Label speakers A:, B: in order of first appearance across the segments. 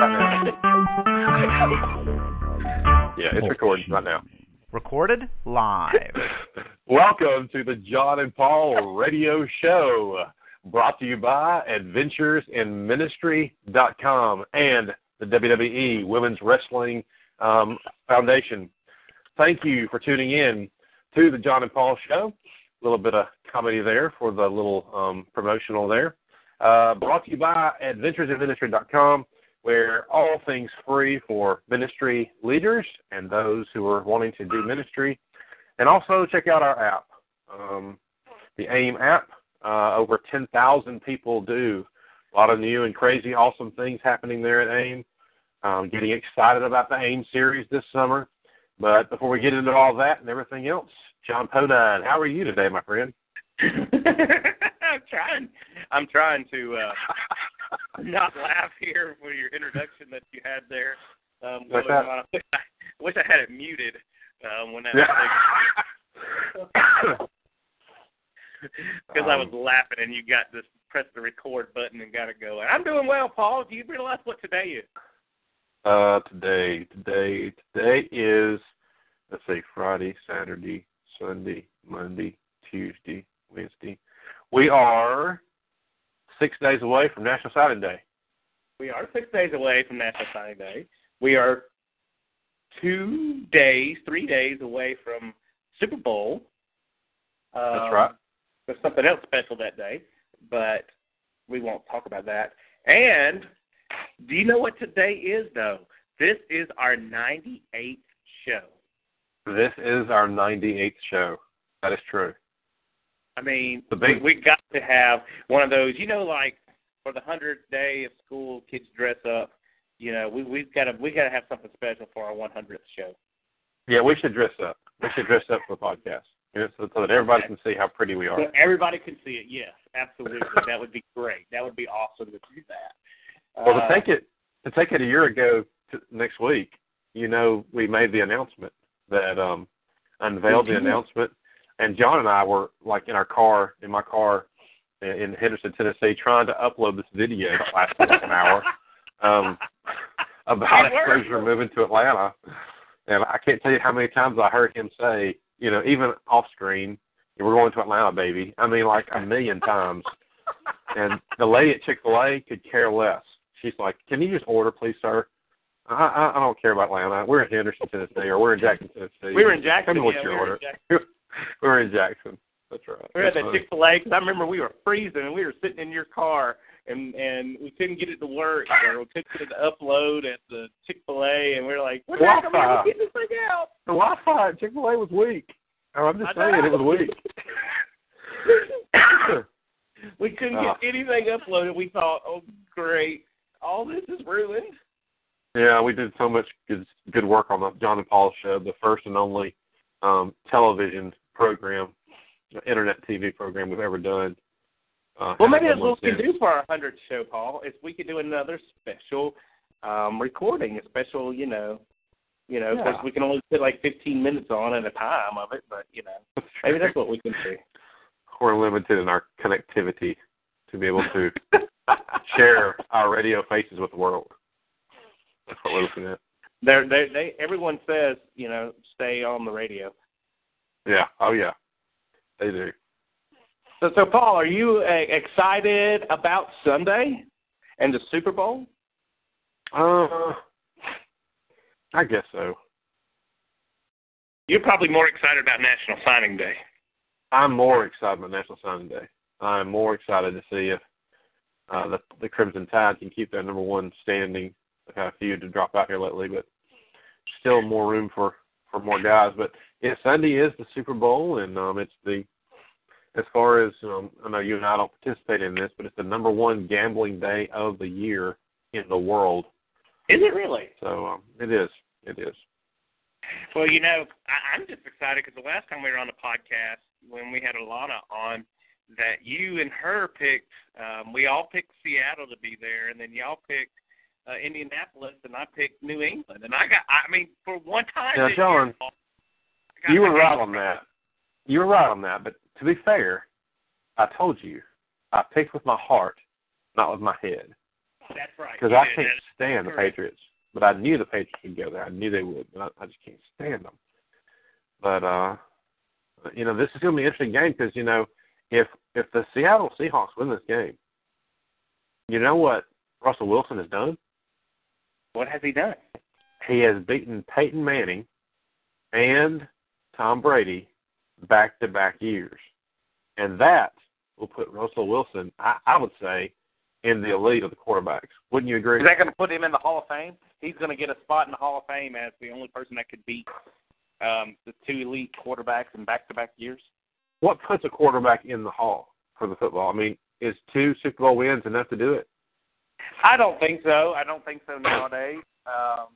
A: yeah, it's recording right now.
B: Recorded live.
A: Welcome to the Jon and Paul Radio Show, brought to you by AdventuresInMinistry.com and the WWE Women's Wrestling um, Foundation. Thank you for tuning in to the Jon and Paul Show. A little bit of comedy there for the little um, promotional there. Uh, brought to you by AdventuresInMinistry.com where all things free for ministry leaders and those who are wanting to do ministry. And also check out our app, um, the AIM app. Uh, over 10,000 people do. A lot of new and crazy, awesome things happening there at AIM. Um, getting excited about the AIM series this summer. But before we get into all that and everything else, Jon Podine, how are you today, my friend?
C: I'm trying. I'm trying to uh, not laugh here for your introduction that you had there. Um,
A: Like that?
C: I wish I, wish I had it muted um, when that
A: Yeah.
C: because I was
A: Um,
C: laughing and you got this press the record button and got it going. I'm doing well, Paul. Do you realize what today is?
A: Uh, today, today, today is let's see, Friday, Saturday, Sunday, Monday, Tuesday, Wednesday. We are six days away from National Signing Day.
C: We are six days away from National Signing Day. We are two days, three days away from Super Bowl. Um,
A: That's right.
C: There's something else special that day, but we won't talk about that. And do you know what today is, though? This is our 98th show.
A: This is our 98th show. That is true.
C: I mean,
A: The big-
C: we, we got to have one of those. You know, like for the hundredth day of school, kids dress up. You know, we we've got to we got to have something special for our 100th show.
A: Yeah, we should dress up. We should dress up for the podcast. So, so that everybody can see how pretty we are.
C: So everybody can see it. Yes, absolutely. that would be great. That would be awesome to do that.
A: Well, to
C: Uh,
A: take it to take it a year ago to next week, you know, we made the announcement that um unveiled the announcement, and Jon and I were like in our car, in my car, in- Henderson, Tennessee, trying to upload this video that lasted like an hour um, about exposure moving to Atlanta, and I can't tell you how many times I heard him say, you know, even off screen, "We're going to Atlanta, baby." I mean, like a million times. And the lady at Chick Fil A could care less. She's like, "Can you just order, please, sir?" I, I, I don't care about Atlanta. We're in Henderson, Tennessee, or we're in Jackson, Tennessee.
C: we were in
A: Tell
C: Jackson.
A: me what
C: yeah,
A: you
C: we
A: order. we were in Jackson. That's right.
C: We were at
A: That's
C: the. Chick Fil A because I remember we were freezing and we were sitting in your car and and we couldn't get it to work or we couldn't get it to upload at the Chick Fil A and we were like, "What the heck am I
A: Wi-Fi.
C: gonna get this thing out?"
A: The Wi-Fi at Chick Fil A was weak. Oh, I'm just saying it was weak.
C: we couldn't
A: Oh.
C: get anything uploaded. We thought, "Oh, great, all this is ruined."
A: yeah, we did so much good good work on the Jon and Paul show, the first and only um, television program, internet TV program we've ever done. Uh,
C: Well, maybe that's what we can do for our hundredth show, Paul. Is we could do another special um recording, a special, you know, you know, because
A: Yeah.
C: we can only put like fifteen minutes on at a time of it. But you know,
A: since.
C: maybe that's what we can do.
A: we're limited in our connectivity to be able to share our radio faces with the world. That's what we're looking at.
C: They're, they they everyone says, you know, stay on the radio.
A: Yeah. Oh yeah. They do.
C: So, so Paul, are you uh, excited about Sunday and the Super Bowl?
A: Uh, I guess so.
C: You're probably more excited about National Signing Day.
A: I'm more excited about National Signing Day. I'm more excited to see if uh, the the Crimson Tide can keep their number one standing. They've had a few to drop out here lately, but still more room for for more guys. But yeah, Sunday is the Super Bowl, and um, it's the as far as um, I know you and I don't participate in this, but it's the number one gambling day of the year in the world.
C: Is it really?
A: So um, it is. It is.
C: Well, you know, I, I'm just excited because the last time we were on the podcast, when we had Alana on, that you and her picked, um, we all picked Seattle to be there, and then y'all picked uh, Indianapolis, and I picked New England. And I got, I mean, for one time,
A: Now,
C: this
A: Jon,
C: year, Paul, I got-
A: You were right on that. You were right on that. But to be fair, I told you I picked with my heart, not with my head.
C: That's right.
A: because I can't
C: That is
A: stand the. Patriots. But I knew the Patriots would go there. I knew they would, but I, I just can't stand them. But uh, you know, this is going to be an interesting game because you know, if if the Seattle Seahawks win this game, you know what Russell Wilson has done?
C: What has he done?
A: He has beaten Peyton Manning and Tom Brady back to back years, and that will put Russell Wilson, I, I would say, in the elite of the quarterbacks. Wouldn't you agree?
C: Is that going to put him in the Hall of Fame? He's going to get a spot in the Hall of Fame as the only person that could beat um, the two elite quarterbacks in back-to-back years.
A: what puts a quarterback in the hall for the football? I mean, is two Super Bowl wins enough to do it?
C: I don't think so. I don't think so nowadays. Um,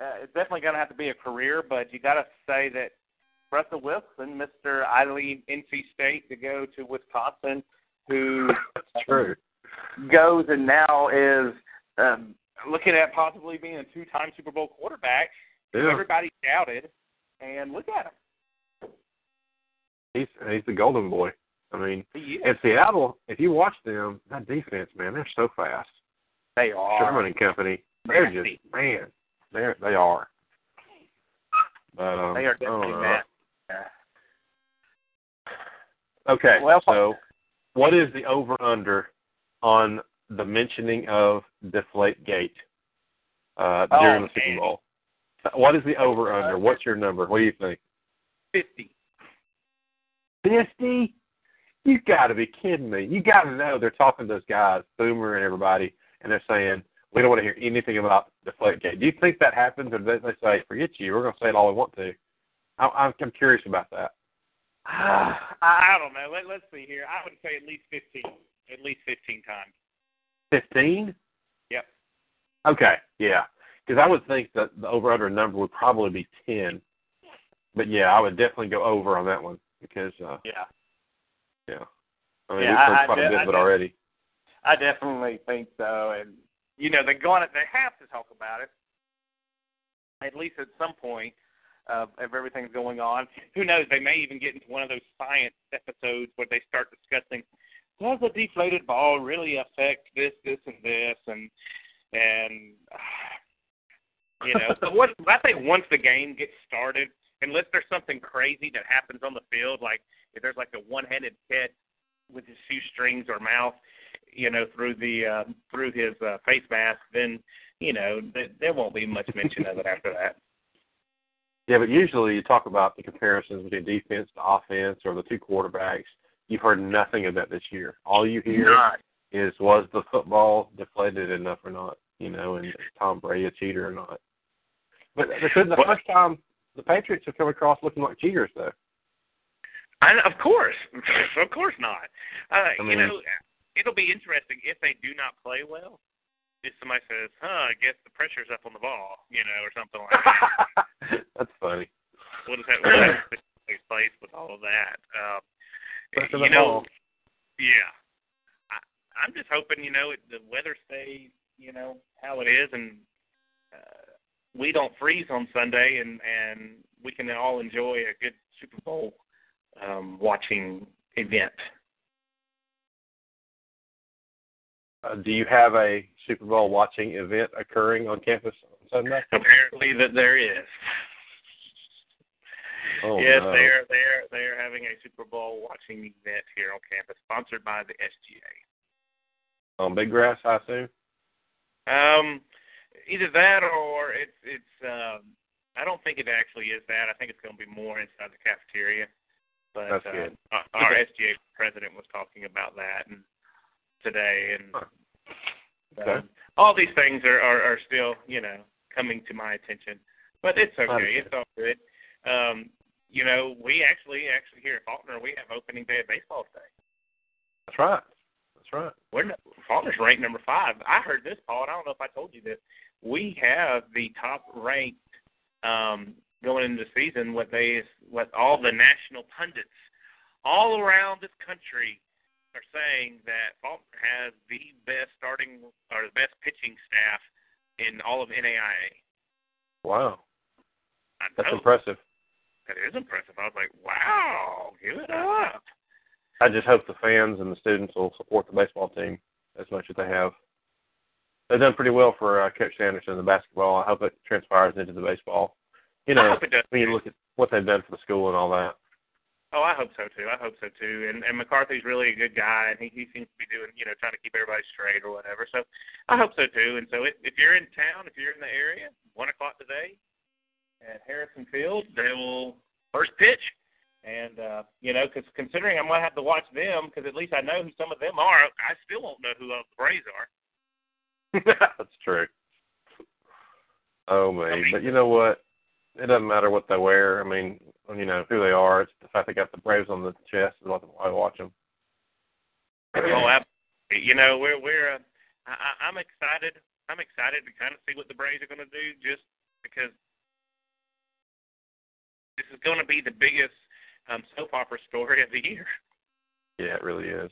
C: uh, it's definitely going to have to be a career, but you got to say that Russell Wilson, Mr. Idly NC State, to go to Wisconsin, who
A: True.
C: goes and now is um, looking at possibly being a two-time Super Bowl quarterback.
A: Yeah.
C: Everybody doubted, and look at him.
A: He's he's the golden boy. I mean, in Seattle, if you watch them, that defense, man, they're so fast.
C: They are.
A: Sherman and company, they're just man, they're they are. But um,
C: They are definitely mad.
A: Okay,
C: Well-
A: so what is the over under on the mentioning of Deflate Gate uh,
C: Oh,
A: during the
C: man.
A: Super Bowl? What is the over under? What's your number? What do you think?
C: Fifty.
A: Fifty? You got to be kidding me! You got to know they're talking to those guys, Boomer and everybody, and they're saying we don't want to hear anything about Deflate Gate. Do you think that happens, or do they say forget you? We're going to say it all we want to? I, I'm, I'm curious about that.
C: I I don't know. Let, let's see here. I would say at least fifteen. At least fifteen times.
A: Fifteen?
C: Yep.
A: Okay, yeah. Because I would think that the over under number would probably be ten. But yeah, I would definitely go over on that one because uh
C: Yeah.
A: yeah. I mean
C: Yeah,
A: we've heard
C: I- I
A: quite a bit of it
C: de-
A: already.
C: I definitely think so, and you know they're going. to They have to talk about it. At least at some point of, of everything's going on. Who knows? They may even get into one of those science episodes where they start discussing does a deflated ball really affect this, this, and this, and and you know. so what I think once the game gets started, unless there's something crazy that happens on the field, like if there's like a one-handed catch with his shoestrings or mouth, you know, through the uh, through his uh, face mask, then you know th- there won't be much mention of it after that.
A: Yeah, but usually you talk about the comparisons between defense to offense or the two quarterbacks. You've heard nothing of that this year. All you hear
C: Not.
A: is was the football deflated enough or not, you know, and Tom Brady a cheater or not. But this isn't the
C: Well-
A: first time the Patriots have come across looking like cheaters though.
C: I, of course, of course not. Uh,
A: I
C: you know, it'll be interesting if they do not play well. If somebody says, "Huh, I guess the pressure's up on the ball," you know, or something like that.
A: That's funny.
C: what does that, what that take place with all of that? Um, you know,
A: ball.
C: yeah. I, I'm just hoping, you know, it, the weather stays, you know, how it is, and uh, we don't freeze on Sunday, and and we can all enjoy a good Super Bowl um, watching event.
A: Uh, do you have a Super Bowl watching event occurring on campus Sunday?
C: Apparently, that there is.
A: Oh,
C: yes,
A: no.
C: they're they're they're having a Super Bowl watching event here on campus, sponsored by the SGA.
A: On Big Grass, I assume.
C: Um, either that or it's it's. Um, I don't think it actually is that. I think it's going to be more inside the cafeteria. But
A: That's
C: uh,
A: good.
C: Our, SGA president was talking about that and today, and
A: Huh.
C: um,
A: Okay.
C: all these things are, are are still you know coming to my attention. But it's okay.
A: Understood.
C: It's all good. Um, you know, we actually actually here at Faulkner we have opening day of baseball today.
A: That's right. That's right.
C: We're Faulkner's ranked number five. I heard this, Paul, and I don't know if I told you this. We have the top ranked um, going into the season. What they what all the national pundits all around this country are saying that Faulkner has the best starting or the best pitching staff in all of NAIA.
A: Wow. That's impressive.
C: that is impressive. I was like, wow, give it up.
A: I just hope the fans and the students will support the baseball team as much as they have. they've done pretty well for uh, Coach Sanderson in the basketball. I hope it transpires into the baseball. You know, when you look at what they've done for the school and all that.
C: Oh, I hope so too. I hope so too. And and McCarthy's really a good guy, and he he seems to be doing you know trying to keep everybody straight or whatever. So I hope so too. And so if if you're in town, if you're in the area, one o'clock today at Harrison Field, they will first pitch. And uh, you know, because considering I'm gonna have to watch them, because at least I know who some of them are. I still won't know who else the Braves are.
A: That's true. Oh man, but you know what? It doesn't matter what they wear. I mean, you know who they are. It's the fact they got the Braves on the chest is what I watch them.
C: oh, absolutely. You know, we're we're. Uh, I, I'm excited. I'm excited to kind of see what the Braves are going to do, just because this is going to be the biggest um, soap opera story of the year.
A: Yeah, it really is.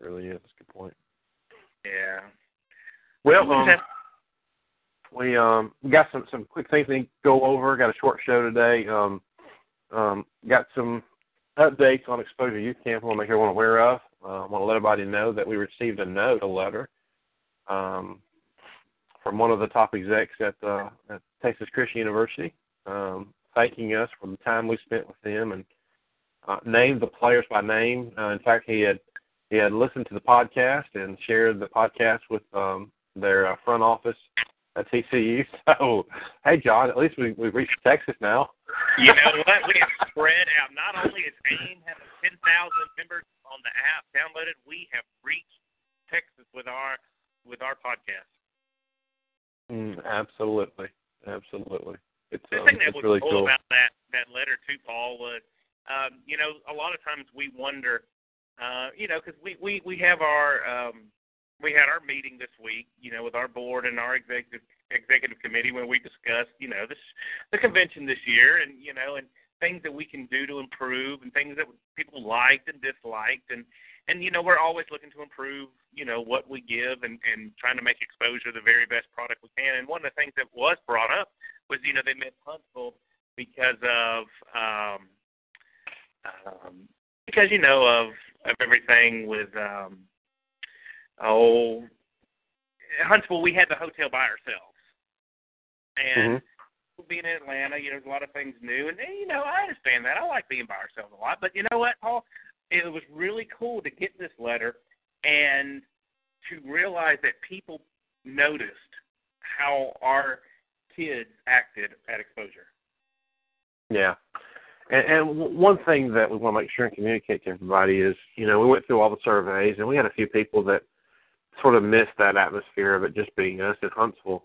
A: It really is. That's a good point.
C: Yeah.
A: Well, um, we um we got some some quick things to go over. Got a short show today. Um, um, got some updates on Exposure Youth Camp. I want to make everyone aware of. Uh, I want to let everybody know that we received a note, a letter, um, from one of the top execs at, uh, at Texas Christian University, um, thanking us for the time we spent with them and uh, named the players by name. Uh, in fact, he had he had listened to the podcast and shared the podcast with um, their uh, front office at TCU. So, hey, Jon, at least we we've reached Texas now.
C: You know what? We have spread out. Not only is AIM having 10,000 members on the app downloaded, we have reached Texas with our with our podcast.
A: Mm, absolutely, absolutely. It's,
C: the
A: um,
C: thing that was
A: really
C: cool
A: cool.
C: about that that letter to Paul was, um, you know, a lot of times we wonder, uh, you know, because we we we have our um, we had our meeting this week, you know, with our board and our executive executive committee when we discussed, you know, this the convention this year, and you know, and things that we can do to improve, and things that people liked and disliked, and and you know, we're always looking to improve, you know, what we give, and and trying to make exposure the very best product we can. And one of the things that was brought up was, you know, they met Huntsville because of um, um, because you know of of everything with um, oh Huntsville, we had the hotel by ourselves, and
A: Mhm.
C: being in Atlanta, you know, there's a lot of things new, and you know, I understand that. I like being by ourselves a lot, but you know what, Paul? It was really cool to get this letter and to realize that people noticed how our kids acted at exposure.
A: Yeah. And, and one thing that we want to make sure and communicate to everybody is, you know, we went through all the surveys and we had a few people that sort of missed that atmosphere of it just being us in Huntsville.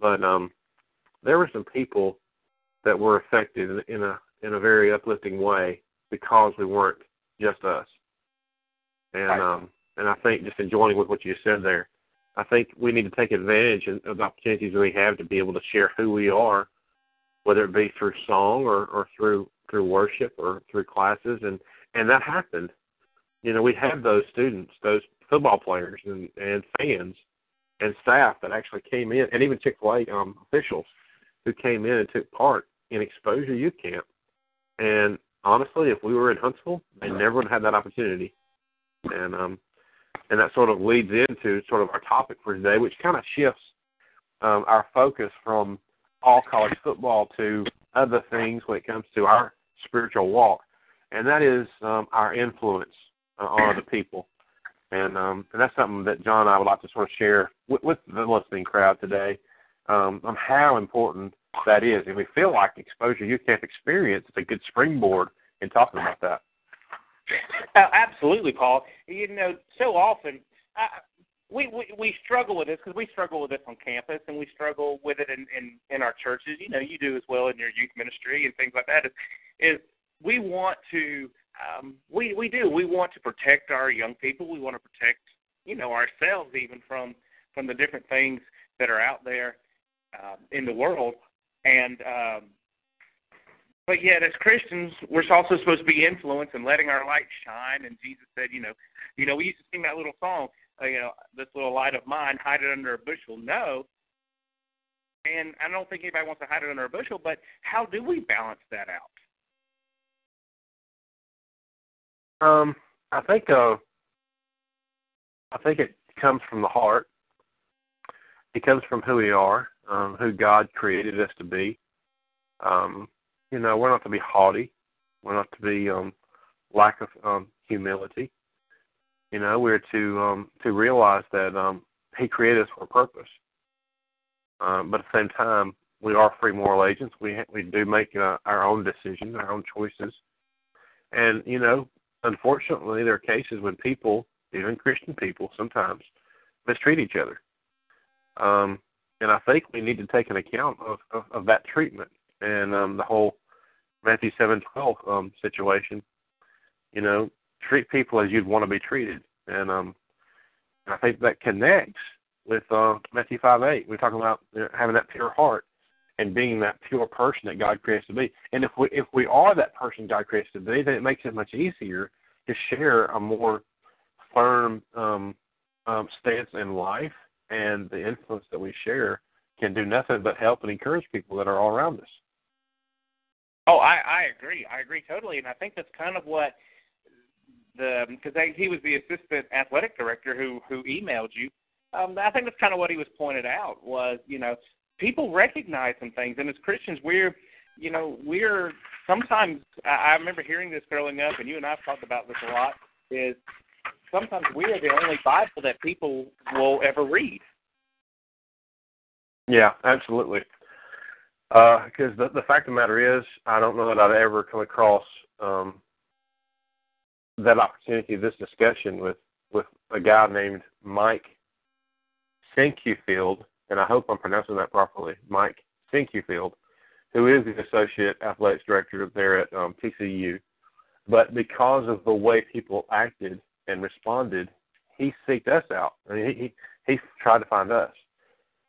A: But um there were some people that were affected in, in a in a very uplifting way because we weren't just us. And
C: Right.
A: um and I think just enjoying with what you said there, I think we need to take advantage of the opportunities we have to be able to share who we are, whether it be through song or, or through through worship or through classes and and that happened. You know, we had those students, those football players and, and fans and staff that actually came in and even Chick fil A um officials who came in and took part in exposure youth camp. And honestly, if we were in Huntsville, they never would have had that opportunity. And um and that sort of leads into sort of our topic for today, which kind of shifts um, our focus from all college football to other things when it comes to our spiritual walk, and that is um, our influence uh, on other people. And um, and that's something that Jon and I would like to sort of share with, with the listening crowd today um, on how important that is. And we feel like Exposure Youth Camp experience is a good springboard in talking about that.
C: Uh, absolutely, Paul. You know, so often uh, we, we we struggle with this because we struggle with this on campus, and we struggle with it in, in in our churches. You know, you do as well in your youth ministry and things like that. Is, is we want to um, we we do we want to protect our young people. We want to protect you know ourselves even from from the different things that are out there um, in the world, and um, but yet, as Christians, we're also supposed to be influenced and letting our light shine. And Jesus said, you know, you know, we used to sing that little song, uh, you know, this little light of mine, hide it under a bushel. No, and I don't think anybody wants to hide it under a bushel. But how do we balance that out?
A: Um, I think uh, I think it comes from the heart. it comes from who we are, um, who God created us to be. Um, you know, we're not to be haughty. We're not to be um, lack of um, humility. You know, we're to um, to realize that um, He created us for a purpose. Um, but at the same time, we are free moral agents. We we do make uh, our own decisions, our own choices, and you know, unfortunately, there are cases when people, even Christian people, sometimes mistreat each other. Um, and I think we need to take an account of, of, of that treatment and um, the whole Matthew seven twelve um, situation. You know, treat people as you'd want to be treated, and um, I think that connects with uh, Matthew five eight. We're talking about you know, having that pure heart and being that pure person that God creates to be. And if we if we are that person God creates to be, then it makes it much easier to share a more firm um, um, stance in life, and the influence that we share can do nothing but help and encourage people that are all around us.
C: Oh, I I agree. I agree totally, and I think that's kind of what the because he was the assistant athletic director who who emailed you. Um, I think that's kind of what he was pointed out was you know people recognize some things, and as Christians we're you know we're sometimes I, remember hearing this growing up, and you and I've talked about this a lot. Is sometimes we are the only Bible that people will ever read.
A: Yeah, absolutely. Because uh, the the fact of the matter is, I don't know that I've ever come across um, that opportunity, this discussion with with a guy named Mike Sinquefield, and I hope I'm pronouncing that properly, Mike Sinquefield, who is the associate athletics director there at um, TCU. But because of the way people acted and responded, he seeked us out. I mean, he he, he tried to find us,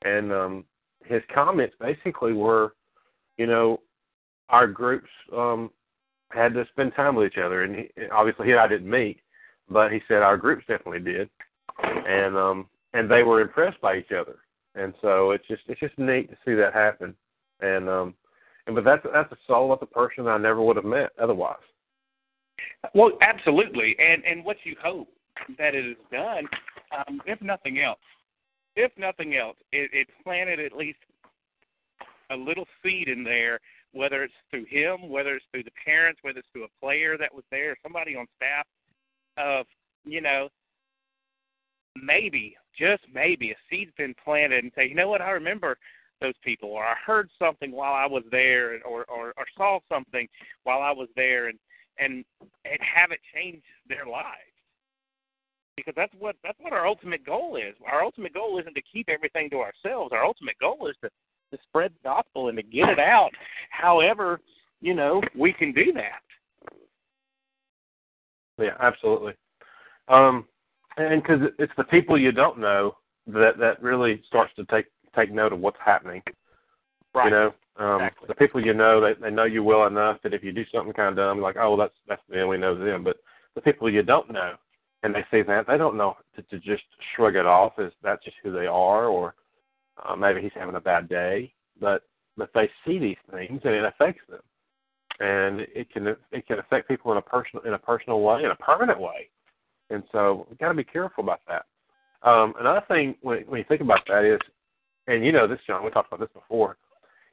A: and um, his comments basically were, you know, our groups um, had to spend time with each other, and he, obviously he and I didn't meet, but he said our groups definitely did, and um, and they were impressed by each other, and so it's just it's just neat to see that happen, and um, and but that's that's a soul of a person I never would have met otherwise.
C: Well, absolutely, and and what you hope that it is done, um, if nothing else, if nothing else, it, it planted at least a little seed in there, whether it's through him, whether it's through the parents, whether it's through a player that was there, somebody on staff, of you know, maybe just maybe a seed's been planted and say, you know what, I remember those people, or I heard something while I was there, or or, or saw something while I was there, and and and have it change their lives because that's what that's what our ultimate goal is. Our ultimate goal isn't to keep everything to ourselves. Our ultimate goal is to to spread the gospel and to get it out. However, you know, we can do that.
A: Yeah, absolutely. Um, and because it's the people you don't know that that really starts to take take note of what's happening.
C: Right.
A: You know, um,
C: exactly.
A: the people you know, they they know you well enough that if you do something kind of dumb, like oh, that's that's them, we know them. But the people you don't know, and they see that they don't know to, to just shrug it off as that's just who they are, or uh, maybe he's having a bad day. But but they see these things and it affects them, and it can it can affect people in a personal in a personal way, in a permanent way. And so we've got to be careful about that. Um, another thing when, when you think about that is, and you know this, Jon, we talked about this before.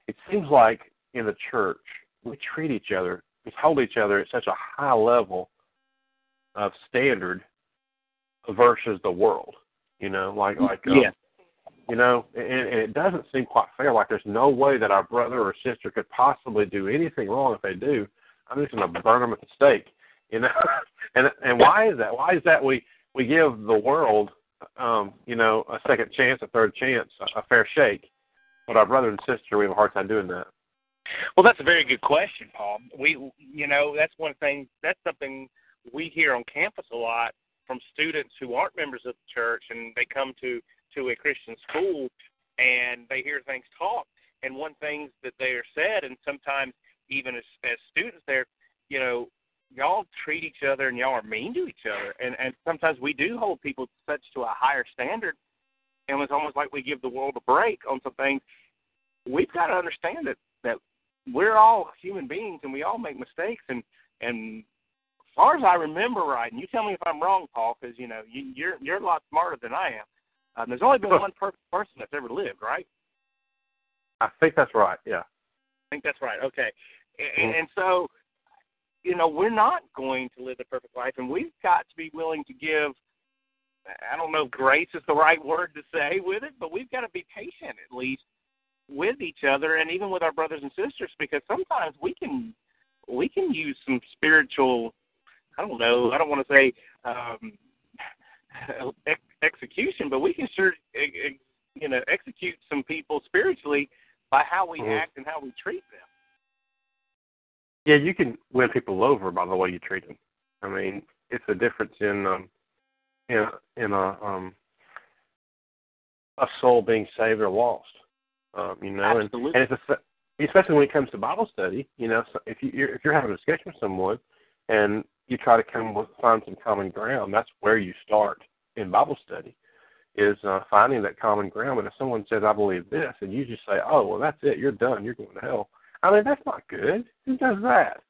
A: It seems like in the church we treat each other, we hold each other at such a high level of standard versus the world. You know, like like um,
C: yeah.
A: you know, and, and it doesn't seem quite fair. Like there's no way that our brother or sister could possibly do anything wrong. If they do, I'm just going to burn them at the stake. You know, and and why is that? Why is that we we give the world, um, you know, a second chance, a third chance, a, a fair shake, but our brother and sister, we have a hard time doing that.
C: Well, that's a very good question, Paul. We, you know, that's one thing. That's something we hear on campus a lot from students who aren't members of the church and they come to to a Christian school and they hear things taught. And one thing that they are said, and sometimes even as as students, there, you know, y'all treat each other and y'all are mean to each other. And and sometimes we do hold people such to a higher standard, and it's almost like we give the world a break on some things. We've got to understand that that we're all human beings and we all make mistakes and and as far as I remember right, and you tell me if I'm wrong, Paul, because you know you, you're you're a lot smarter than I am. Um, there's only been one perfect person that's ever lived, right?
A: I think that's right. Yeah.
C: I think that's right. Okay. And,
A: Mhm.
C: and so, you know, we're not going to live the perfect life, and we've got to be willing to give. I don't know if grace is the right word to say with it, but we've got to be patient at least with each other and even with our brothers and sisters because sometimes we can we can use some spiritual I don't know I don't want to say um, ex- execution, but we can sure you know execute some people spiritually by how we
A: Mhm.
C: act and how we treat them.
A: Yeah, you can win people over by the way you treat them. I mean, it's a difference in um in a, in a um a soul being saved or lost. Um, you know,
C: Absolutely.
A: and, and it's a, especially when it comes to Bible study. You know, so if you you're, if you're having a discussion with someone and you try to come with find some common ground, that's where you start in Bible study. Is uh, finding that common ground. But if someone says, "I believe this," and you just say, "Oh, well, that's it. You're done. You're going to hell." I mean, that's not good. Who does that?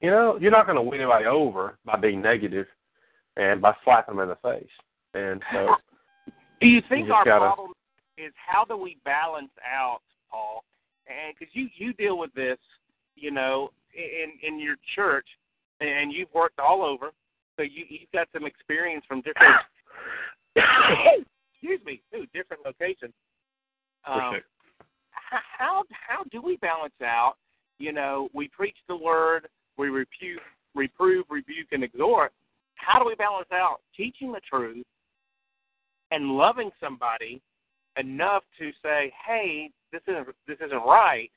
A: You know, you're not going to win anybody over by being negative and by slapping them in the face. And so,
C: Do you think
A: You
C: our
A: gotta-
C: problem is how do we balance out, Paul? And because you you deal with this, you know, in in your church, and you've worked all over, so you you've got some experience from different. excuse me, two different locations. Um,
A: Appreciate it.
C: h- how how do we balance out? You know, we preach the word, we reprove, reprove, rebuke, and exhort. How do we balance out teaching the truth and loving somebody enough to say, "Hey, this isn't this isn't right,"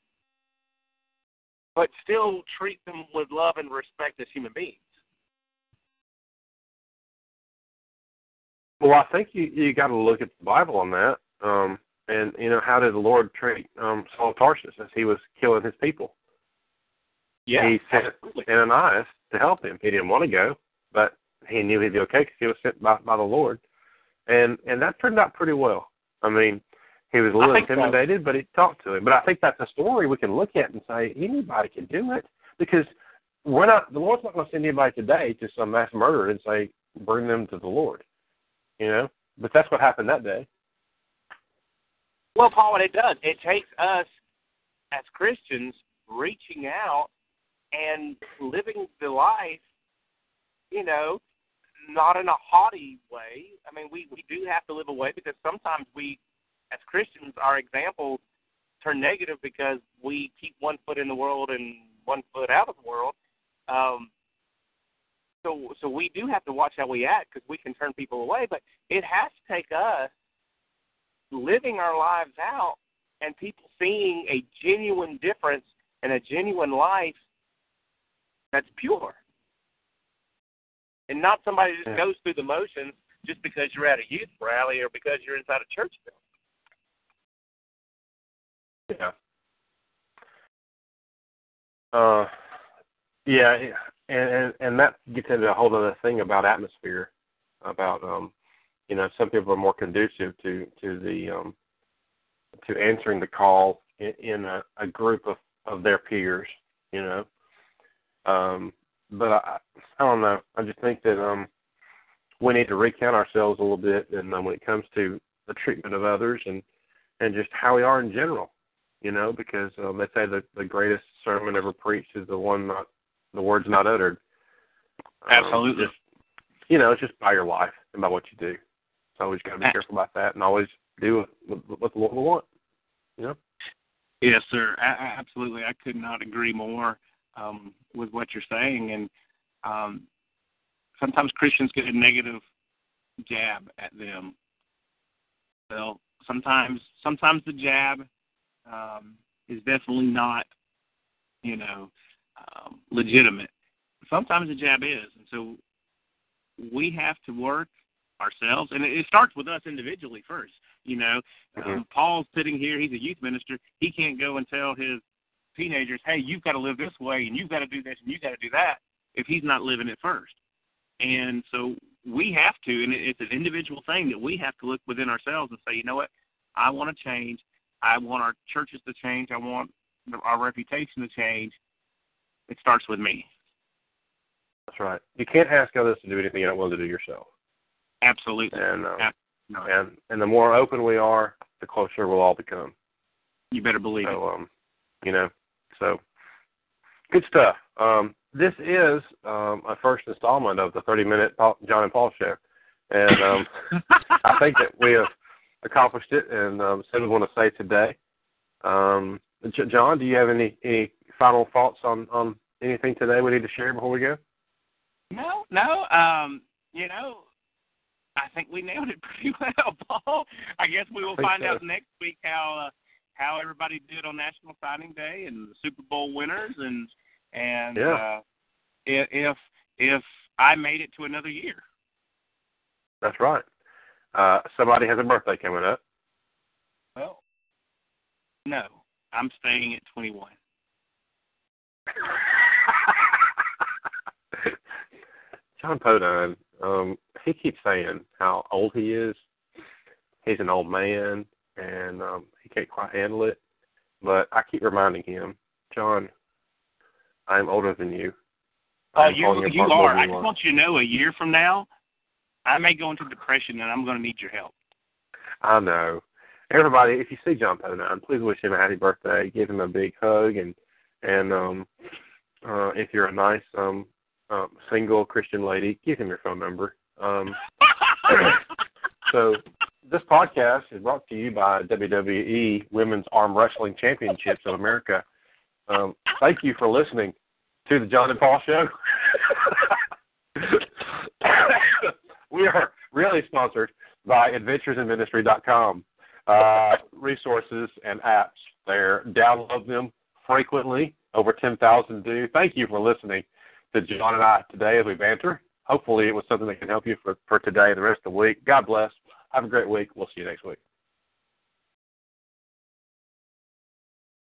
C: but still treat them with love and respect as human beings?
A: Well, I think you you got to look at the Bible on that. Um, and you know, how did the Lord treat um, Saul of Tarsus as he was killing his people?
C: Yeah,
A: he sent
C: absolutely.
A: Ananias to help him. He didn't want to go, but he knew he'd be okay because he was sent by by the Lord, and and that turned out pretty well. I mean, he was a little
C: think so.
A: intimidated, but he talked to him. But I think that's a story we can look at and say anybody can do it because we're not. The Lord's not going to send anybody today to some mass murderer and say bring them to the Lord, you know. But that's what happened that day.
C: Well, Paul, what it does, it takes us as Christians reaching out and living the life, you know, not in a haughty way. I mean, we we do have to live a way because sometimes we, as Christians, our examples turn negative because we keep one foot in the world and one foot out of the world. Um, so so we do have to watch how we act because we can turn people away. But it has to take us living our lives out and people seeing a genuine difference and a genuine life that's pure. And not somebody just goes through the motions just because you're at a youth rally or because you're inside a church building.
A: Yeah. Uh, yeah, and and and that gets into a whole other thing about atmosphere, about um, you know, some people are more conducive to to the um, to answering the call in, in a, a group of of their peers, you know. Um, but I I don't know. I just think that um, we need to recount ourselves a little bit, and um, when it comes to the treatment of others and and just how we are in general you know, because um, they say the the greatest sermon ever preached is the one not the words not uttered. Um,
C: Absolutely.
A: just, you know, it's just by your life and by what you do. Always got to be careful about that, and always do what, what the Lord will want. You know.
C: Yes, sir. A- absolutely. I could not agree more um, with what you're saying. And um, sometimes Christians get a negative jab at them. Well, sometimes sometimes the jab um, is definitely not, you know, um, legitimate. Sometimes the jab is, and so we have to work ourselves, and it, starts with us individually first. You know, um,
A: Mhm.
C: Paul's sitting here; he's a youth minister. He can't go and tell his teenagers, "Hey, you've got to live this way, and you've got to do this, and you've got to do that," if he's not living it first. And so we have to, and it's an individual thing that we have to look within ourselves and say, you know what, I want to change. I want our churches to change. I want our reputation to change. It starts with me.
A: That's right. You can't ask others to do anything you're not willing to do yourself.
C: Absolutely.
A: And uh,
C: Ab- No.
A: And and the more open we are, the closer we'll all become.
C: You better believe
A: so, um, you know, so good stuff. Um, this is um, a first installment of the 30-minute Paul, Jon and Paul show, and um. I think that we have accomplished it, and um, said we want to say today. Um, J- Jon, do you have any any final thoughts on on anything today we need to share before we go?
C: No, no. Um, you know, I think we nailed it pretty well, Paul. I guess we will find
A: so.
C: out next week how uh, how everybody did on National Signing Day and the Super Bowl winners and and
A: Yeah.
C: uh, if if I made it to another year.
A: That's right. Uh, somebody has a birthday coming up.
C: Well, no, I'm staying at 21.
A: Jon Podine, um, he keeps saying how old he is. He's an old man, and um, he can't quite handle it. But I keep reminding him, Jon, I'm older than you.
C: Oh,
A: I'm
C: you you are. I just want you to know, a year from now, I may go into depression, and I'm going to need your help.
A: I know. Everybody, if you see Jon Podine, please wish him a happy birthday. Give him a big hug, and and um, uh, if you're a nice um, um, single Christian lady, give him your phone number. Um, so this podcast is brought to you by WWE Women's Arm Wrestling Championships of America. Um, thank you for listening to the Jon and Paul Show. we are really sponsored by AdventuresInMinistry.com. Uh, resources and apps there. Download them frequently. Over 10,000 do. Thank you for listening to Jon and I today as we banter. Hopefully, it was something that can help you for, for today and the rest of the week. God bless. Have a great week. We'll see you next week.